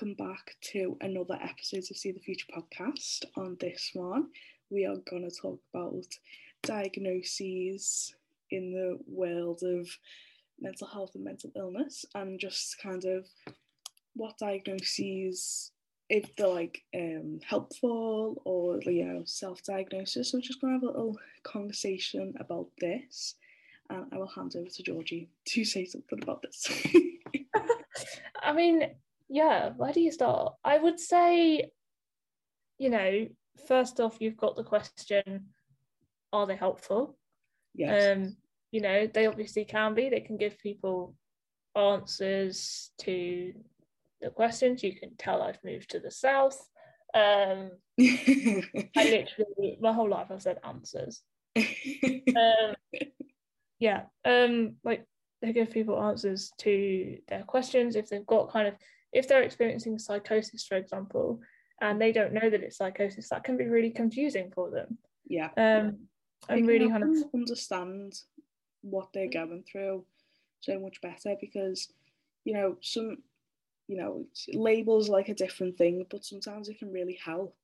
welcome back to another episode of See the Future podcast. On this one, we are going to talk about diagnoses in the world of mental health and mental illness and just kind of what diagnoses if they're like um, helpful or you know self-diagnosis. So we're just going to have a little conversation about this. And i will hand over to georgie to say something about this. I mean, yeah, where do you start? I would say, you know, first off, you've got the question, are they helpful? yes Um, you know, they obviously can be. They can give people answers to the questions. You can tell I've moved to the south. Um, I literally my whole life I've said answers. Um, yeah, um, like they give people answers to their questions if they've got kind of if they're experiencing psychosis, for example, and they don't know that it's psychosis, that can be really confusing for them. yeah Um, and really kind of understand what they're going through so much better because you know some you know labels like a different thing but sometimes it can really help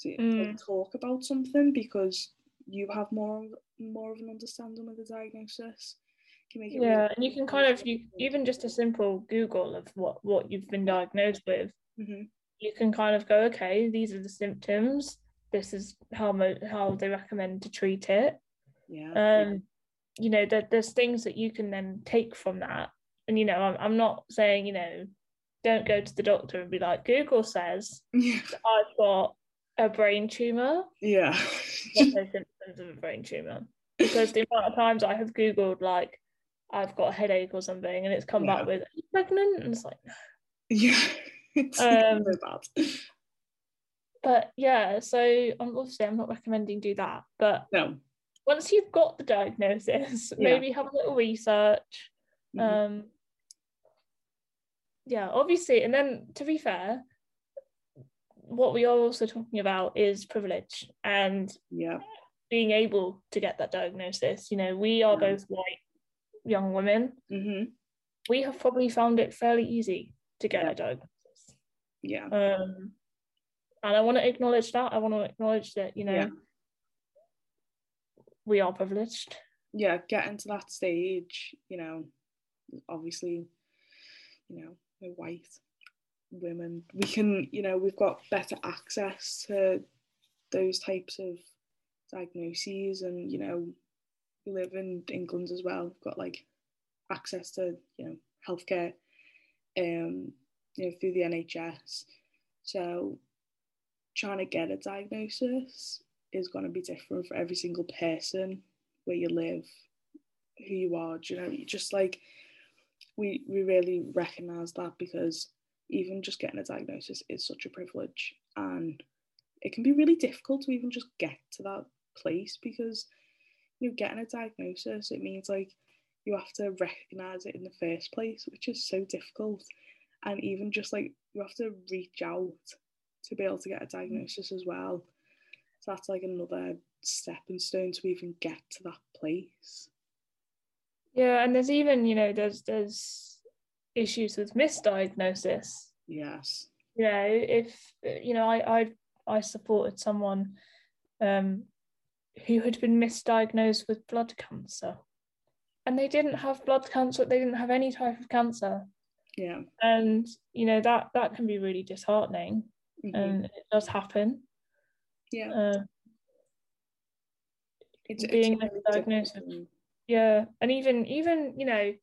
to Mm. talk about something because you have more more of an understanding of the diagnosis can make it really yeah, and you can kind of you even just a simple Google of what what you've been diagnosed with. Mhm. You can kind of go, okay, these are the symptoms. This is how mo- how they recommend to treat it. yeah um you know that there's things that you can then take from that and you know I'm, I'm not saying you know don't go to the doctor and be like google says yeah i've got a brain tumor yeah symptoms of a brain tumor because the amount of times i have googled like i've got a headache or something and it's come Yeah. back with are you pregnant and it's like no. yeah it's Um, so bad but yeah so um, obviously i'm not recommending do that but no once you've got the diagnosis Yeah. maybe have a little research Mhm. um yeah obviously and then to be fair what we are also talking about is privilege and yeah being able to get that diagnosis you know we are both white young women hmm we have probably found it fairly easy to get Yeah. a diagnosis yeah um and i want to acknowledge that i want to acknowledge that you know Yeah. we are privileged yeah, getting to that stage, you know, obviously, you know, we're white women. We can, you know, we've got better access to those types of diagnoses, and you know, live in England as well. We've got like access to, you know, healthcare, um, you know, through the NHS. So, trying to get a diagnosis is going to be different for every single person where you live, who you are. Do you know, you just like we we really recognise that because even just getting a diagnosis is such a privilege, and it can be really difficult to even just get to that place because you know getting a diagnosis it means like you have to recognise it in the first place, which is so difficult, and even just like you have to reach out to be able to get a diagnosis as well. So that's like another stepping stone to even get to that place. yeah and there's even you know there's there's issues with misdiagnosis Yes. you know if you know i i, I supported someone um who had been misdiagnosed with blood cancer. And they didn't have blood cancer they didn't have any type of cancer. Yeah. and you know that that can be really disheartening. Mhm. and it does happen. Yeah. uh, It's, being really misdiagnosed yeah. And even even you know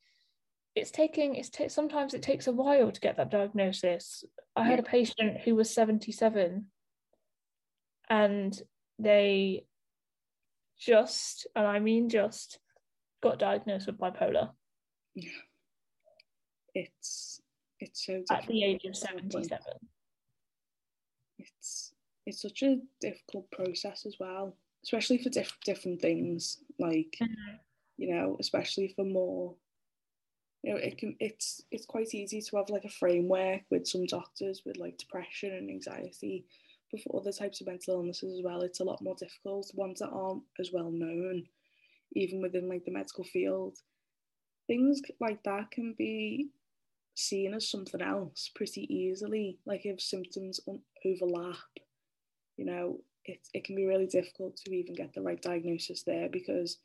it's taking it's ta- sometimes it takes a while to get that diagnosis. I had a patient who was 77 and they just and i mean just got diagnosed with bipolar Yeah. It's it's so at the age of at some point. 77 It's it's such a difficult process as well, especially for diff- different things. Like mm-hmm. you know, especially for more. You know, it can it's it's quite easy to have like a framework with some doctors with like depression and anxiety, but for other types of mental illnesses as well, it's a lot more difficult. Ones that aren't as well known, even within like the medical field, things like that can be seen as something else pretty easily. Like if symptoms overlap, you know, it, it can be really difficult to even get the right diagnosis there because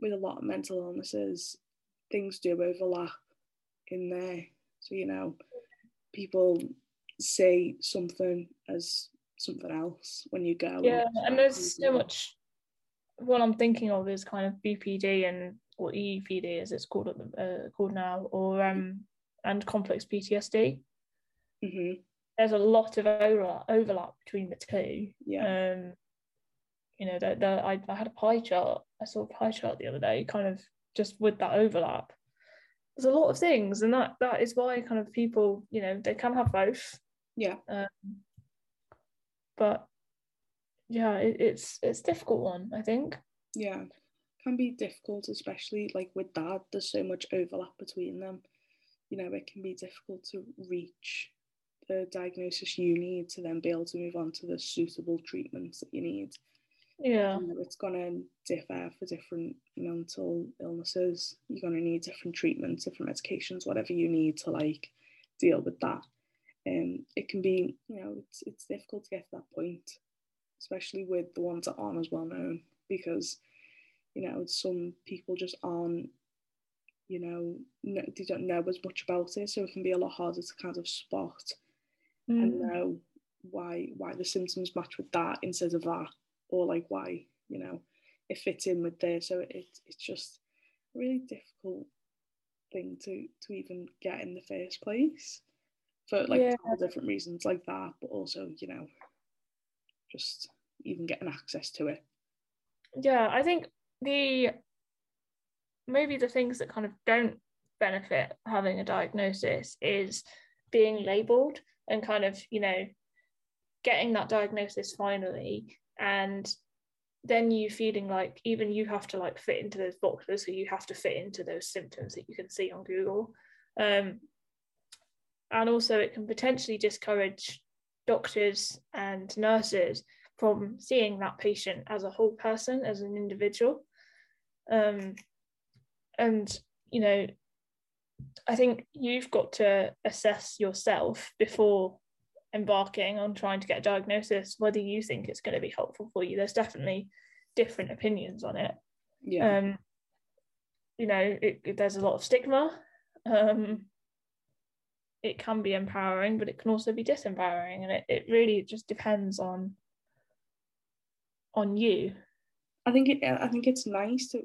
with a lot of mental illnesses, things do overlap in there. So, you know, people say something as something else when you go. Yeah, and there's so much. What I'm thinking of is kind of BPD and or EPD as it's called uh, called now, or um and complex PTSD. Mm-hmm. There's a lot of overlap overlap between the two. Yeah. Um, you know, that I, I had a pie chart. I saw a pie chart the other day, kind of just with that overlap. There's a lot of things, and that that is why kind of people, you know, they can have both. Yeah. Um, but yeah, it, it's it's difficult one, I think. Yeah, can be difficult, especially like with that. There's so much overlap between them. You know, it can be difficult to reach the diagnosis you need to then be able to move on to the suitable treatments that you need. Yeah, you know, it's going to differ for different mental illnesses. You're going to need different treatments, different medications, whatever you need to like deal with that. Um, it can be, you know, it's it's difficult to get to that point, especially with the ones that aren't as well known, because, you know, some people just aren't, you know, no, they don't know as much about it, so it can be a lot harder to kind of spot mm. and know why why the symptoms match with that instead of that, or like why you know it fits in with this. So it it's just a really difficult thing to to even get in the first place for like yeah. different reasons like that, but also, you know, just even getting access to it. Yeah, I think the maybe the things that kind of don't benefit having a diagnosis is being labeled and kind of, you know, getting that diagnosis finally and then you feeling like even you have to like fit into those boxes so you have to fit into those symptoms that you can see on google. Um, and also it can potentially discourage doctors and nurses from seeing that patient as a whole person as an individual. Um, and you know i think you've got to assess yourself before embarking on trying to get a diagnosis whether you think it's going to be helpful for you. There's definitely different opinions on it. Yeah. Um you know it, it, there's a lot of stigma. Um it can be empowering, but it can also be disempowering, and it, it really just depends on on you. I think it, I think it's nice to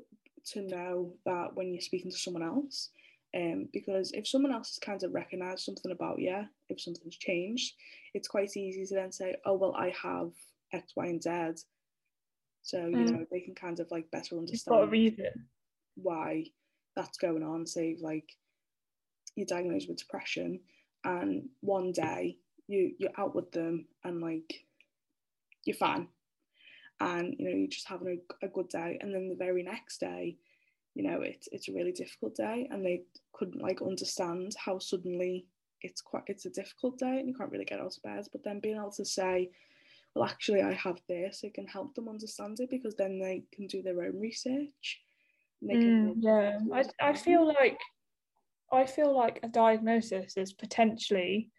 to know that when you're speaking to someone else, um, because if someone else has kind of recognised something about you, if something's changed, it's quite easy to then say, oh well, I have X, Y, and Z. So you mm. know they can kind of like better understand why that's going on. Say like you're diagnosed with depression and one day you you're out with them and like you're fine and you know you're just having a, a good day and then the very next day you know it's it's a really difficult day and they couldn't like understand how suddenly it's quite it's a difficult day and you can't really get out of bed but then being able to say well actually i have this it can help them understand it because then they can do their own research mm, yeah I, I feel like I feel like a diagnosis is potentially,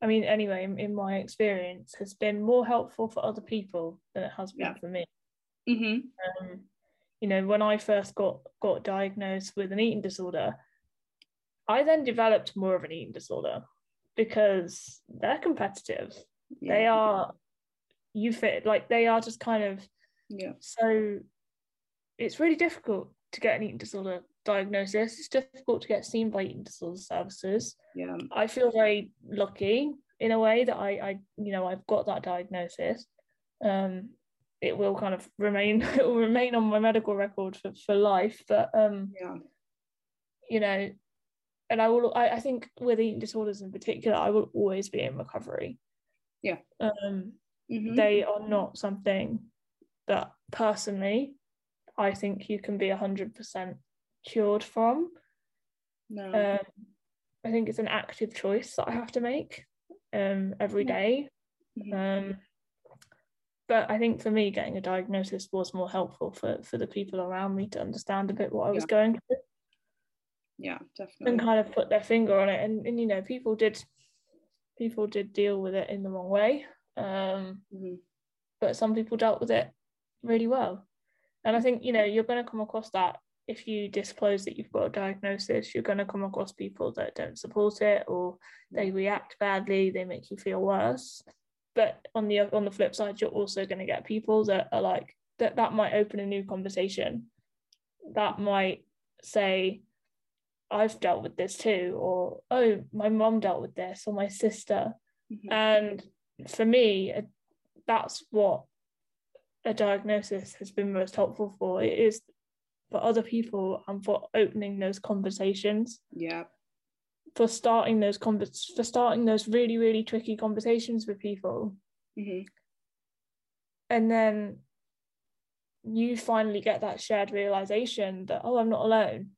I mean, anyway, in, my experience, has been more helpful for other people than it has been yeah. for me. Mm-hmm. Um, you know, when I first got got diagnosed with an eating disorder, I then developed more of an eating disorder because they're competitive. Yeah. They are, you fit like they are just kind of yeah. So it's really difficult to get an eating disorder diagnosis. It's difficult to get seen by eating disorder services. Yeah. I feel very lucky in a way that I, I you know, I've got that diagnosis. Um, it will kind of remain it will remain on my medical record for, for life. But um yeah. you know, and I will I, I think with eating disorders in particular, I will always be in recovery. Yeah. Um mm-hmm. they are not something that personally I think you can be hundred percent cured from. No. Um, I think it's an active choice that I have to make um, every day. Mm-hmm. Um, but I think for me, getting a diagnosis was more helpful for, for the people around me to understand a bit what I was yeah. going through. Yeah, definitely. And kind of put their finger on it. And, and you know, people did people did deal with it in the wrong way. Um, mm-hmm. but some people dealt with it really well. And I think, you know, you're going to come across that if you disclose that you've got a diagnosis, you're going to come across people that don't support it or they react badly, they make you feel worse. But on the on the flip side, you're also going to get people that are like that that might open a new conversation. That might say, I've dealt with this too, or oh, my mom dealt with this, or my sister. Mm-hmm. And for me, that's what a diagnosis has been most helpful for. It is for other people and for opening those conversations. Yeah. For starting those convers for starting those really, really tricky conversations with people. Mm-hmm. And then you finally get that shared realization that, oh, I'm not alone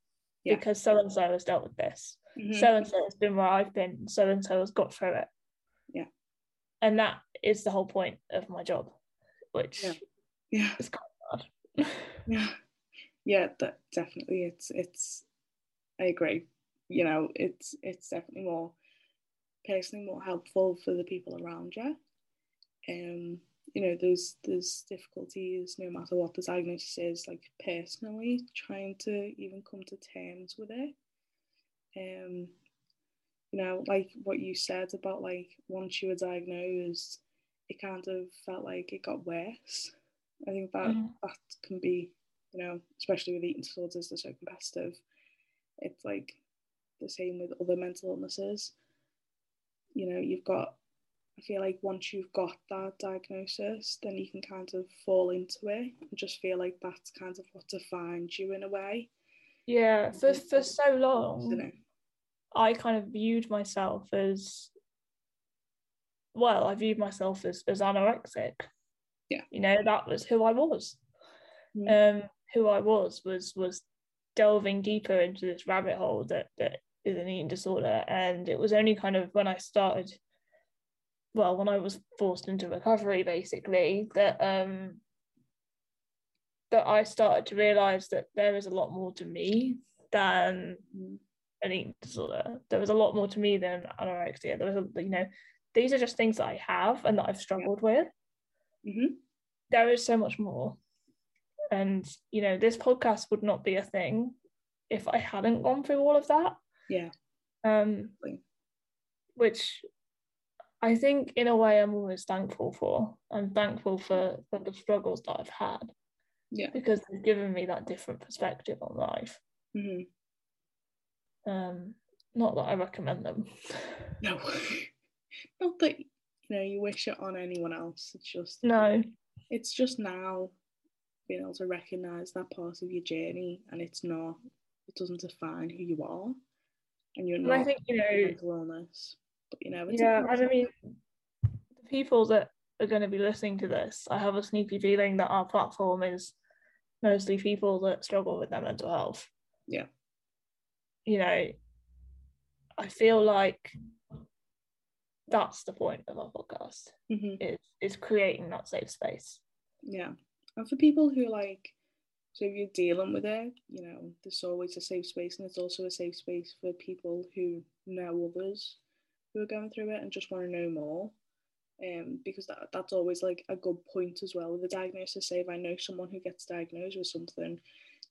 yeah. because so and so has dealt with this. So and so has been where I've been. So and so has got through it. Yeah. And that is the whole point of my job, which yeah, yeah. is kind of hard. yeah yeah that definitely it's it's i agree you know it's it's definitely more personally more helpful for the people around you um you know there's there's difficulties no matter what the diagnosis is like personally trying to even come to terms with it um you know like what you said about like once you were diagnosed it kind of felt like it got worse i think that mm. that can be you know, especially with eating disorders, they're so competitive. It's like the same with other mental illnesses. You know, you've got, I feel like once you've got that diagnosis, then you can kind of fall into it and just feel like that's kind of what defines you in a way. Yeah, for, for so long? I kind of viewed myself as, well, I viewed myself as, as anorexic. Yeah. You know, that was who I was. Mm. Um, who I was was was delving deeper into this rabbit hole that that is an eating disorder, and it was only kind of when I started, well, when I was forced into recovery, basically that um that I started to realize that there is a lot more to me than an eating disorder. There was a lot more to me than anorexia. There was, a, you know, these are just things that I have and that I've struggled with. Mm-hmm. There is so much more and you know this podcast would not be a thing if i hadn't gone through all of that yeah. Um which i think in a way i'm always thankful for. I'm thankful for for the struggles that i've had. Yeah. Because they've given me that different perspective on life. Mm-hmm. um not that i recommend them. No. Not that you know you wish it on anyone else. It's just no. it's just now being able to recognize that part of your journey and it's not it doesn't define who you are and you're and not I think you know mental illness but you know yeah I mean the people that are going to be listening to this I have a sneaky feeling that our platform is mostly people that struggle with their mental health. Yeah. You know I feel like that's the point of our podcast mm-hmm. is is creating that safe space. Yeah. And for people who like, so if you're dealing with it, you know, there's always a safe space, and it's also a safe space for people who know others who are going through it and just want to know more. Um, because that, that's always like a good point as well with the diagnosis. Say if I know someone who gets diagnosed with something,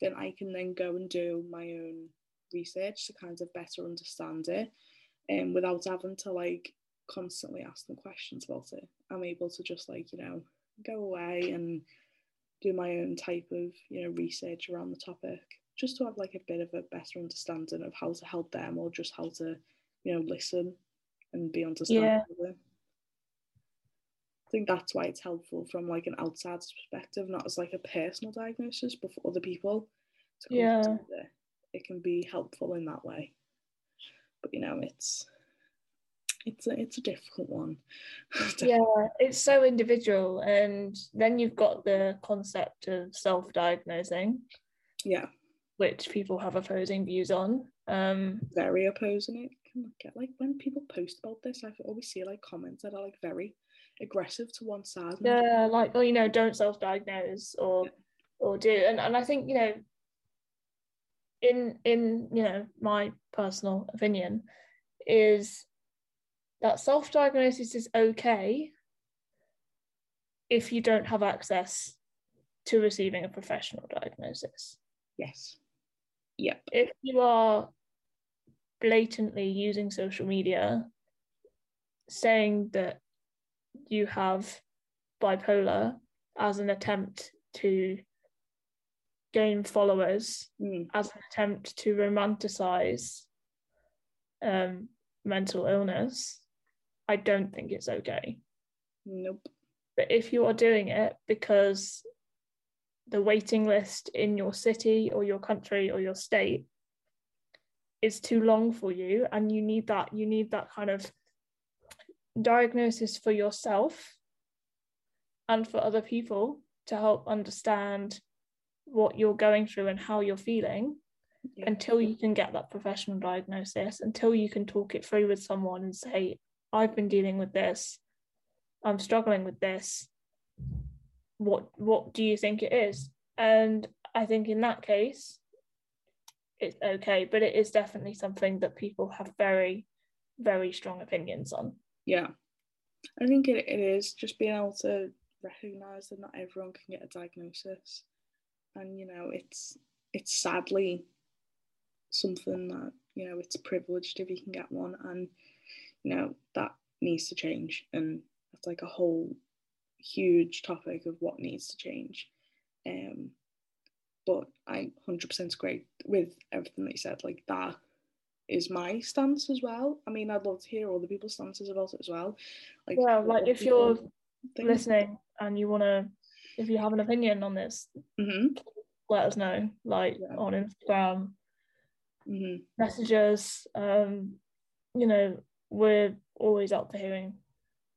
then I can then go and do my own research to kind of better understand it, and um, without having to like constantly ask them questions about it. I'm able to just like you know go away and do my own type of you know research around the topic just to have like a bit of a better understanding of how to help them or just how to you know listen and be understanding yeah. I think that's why it's helpful from like an outside perspective, not as like a personal diagnosis, but for other people to yeah. it. It can be helpful in that way. But you know, it's it's a it's a difficult one. yeah, it's so individual, and then you've got the concept of self-diagnosing. Yeah, which people have opposing views on. Um, very opposing. It can get like when people post about this, I always see like comments that are like very aggressive to one side. Yeah, like oh, you know, don't self-diagnose or yeah. or do, and and I think you know in in you know my personal opinion is that self-diagnosis is okay if you don't have access to receiving a professional diagnosis Yes. Yep. if you are blatantly using social media saying that you have bipolar as an attempt to gain followers Mm. as an attempt to romanticize um, mental illness i don't think it's okay Nope. but if you are doing it because the waiting list in your city or your country or your state is too long for you and you need that you need that kind of diagnosis for yourself and for other people to help understand what you're going through and how you're feeling Yeah. until you can get that professional diagnosis until you can talk it through with someone and say i've been dealing with this. I'm struggling with this. What what do you think it is? And i think in that case it's okay but it is definitely something that people have very very strong opinions on. Yeah. I think it, it is just being able to recognize that not everyone can get a diagnosis. And you know, it's it's sadly something that, you know, it's privileged if you can get one. And know, that needs to change and that's like a whole huge topic of what needs to change. Um but I 100% agree with everything that you said. Like that is my stance as well. I mean, I'd love to hear other people's stances about it as well. Like, yeah like if you're think. listening and you want to if you have an opinion on this Mhm, let us know like Yeah. on instagram mhm. messages um you know we're always up for hearing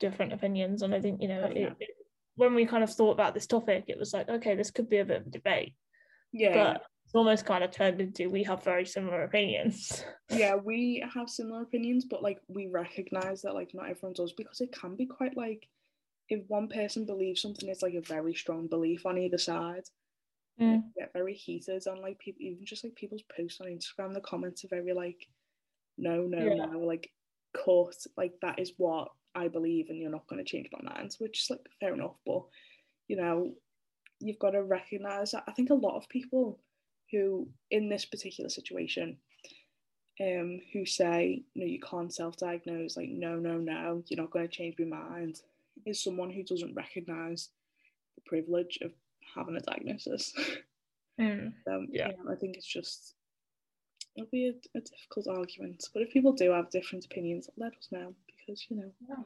different opinions and i think you know it, it- when we kind of thought about this topic it was like okay this could be a bit of a debate Yeah, but it's almost kind of turned into we have very similar opinions yeah, we have similar opinions, but like we recognize that like not everyone does because it can be quite like if one person believes something, it's like a very strong belief on either side. Mm. get very heated on like people, even just like people's posts on Instagram. The comments are very like, no, no, Yeah. no, like cut, like that is what I believe, and you're not going to change my mind, which is like fair enough, but you know, you've got to recognize that. I think a lot of people who in this particular situation um who say no you can't self-diagnose like no no no you're not going to change my mind is someone who doesn't recognize the privilege of having a diagnosis Mm. um, Yeah. you know, I think it's just it'll be a, a difficult argument but if people do have different opinions let us know because you know Yeah.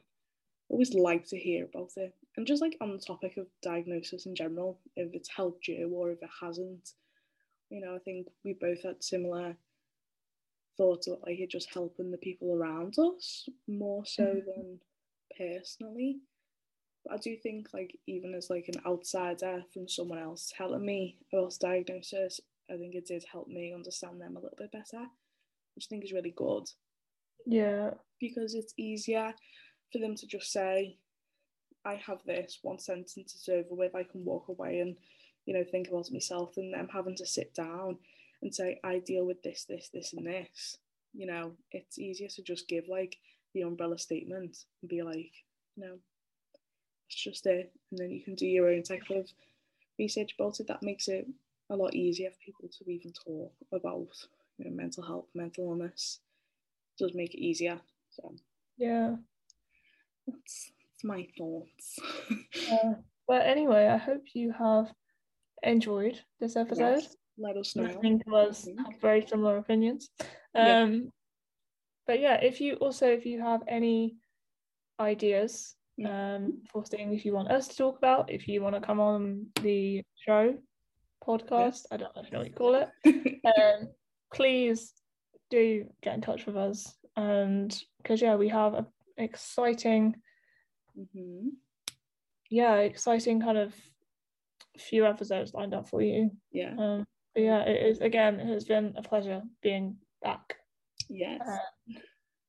always like to hear about it and just like on the topic of diagnosis in general if it's helped you or if it hasn't you know I think we both had similar thoughts of like it just helping the people around us more so Mhm. than personally but I do think like even as like an outsider from someone else telling me about diagnosis, I think it did help me understand them a little bit better, which I think is really good yeah because it's easier for them to just say, I have this, one sentence is over with, I can walk away and, you know, think about it myself and them having to sit down and say, I deal with this, this, this, and this. You know, it's easier to just give like the umbrella statement and be like, you know, it's just it. And then you can do your own type of research about it. That makes it a lot easier for people to even talk about you know, mental health, mental illness. It does make it easier. So yeah that's, that's my thoughts. Uh, but anyway i hope you have enjoyed this episode Yes, let us know. listening to us have very similar opinions. Yeah. Um, but yeah, if you also if you have any ideas um, for things you want us to talk about, if you want to come on the show podcast, I don't know what you call it, um, please do get in touch with us. And because yeah, we have an exciting, hmm yeah, exciting kind of few episodes lined up for you. Yeah. Um, yeah, it is again. It has been a pleasure being back. Yes. Uh,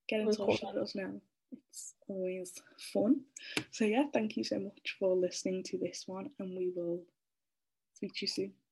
Get in touch with us now. It's always fun. So yeah, thank you so much for listening to this one and we will speak to you soon.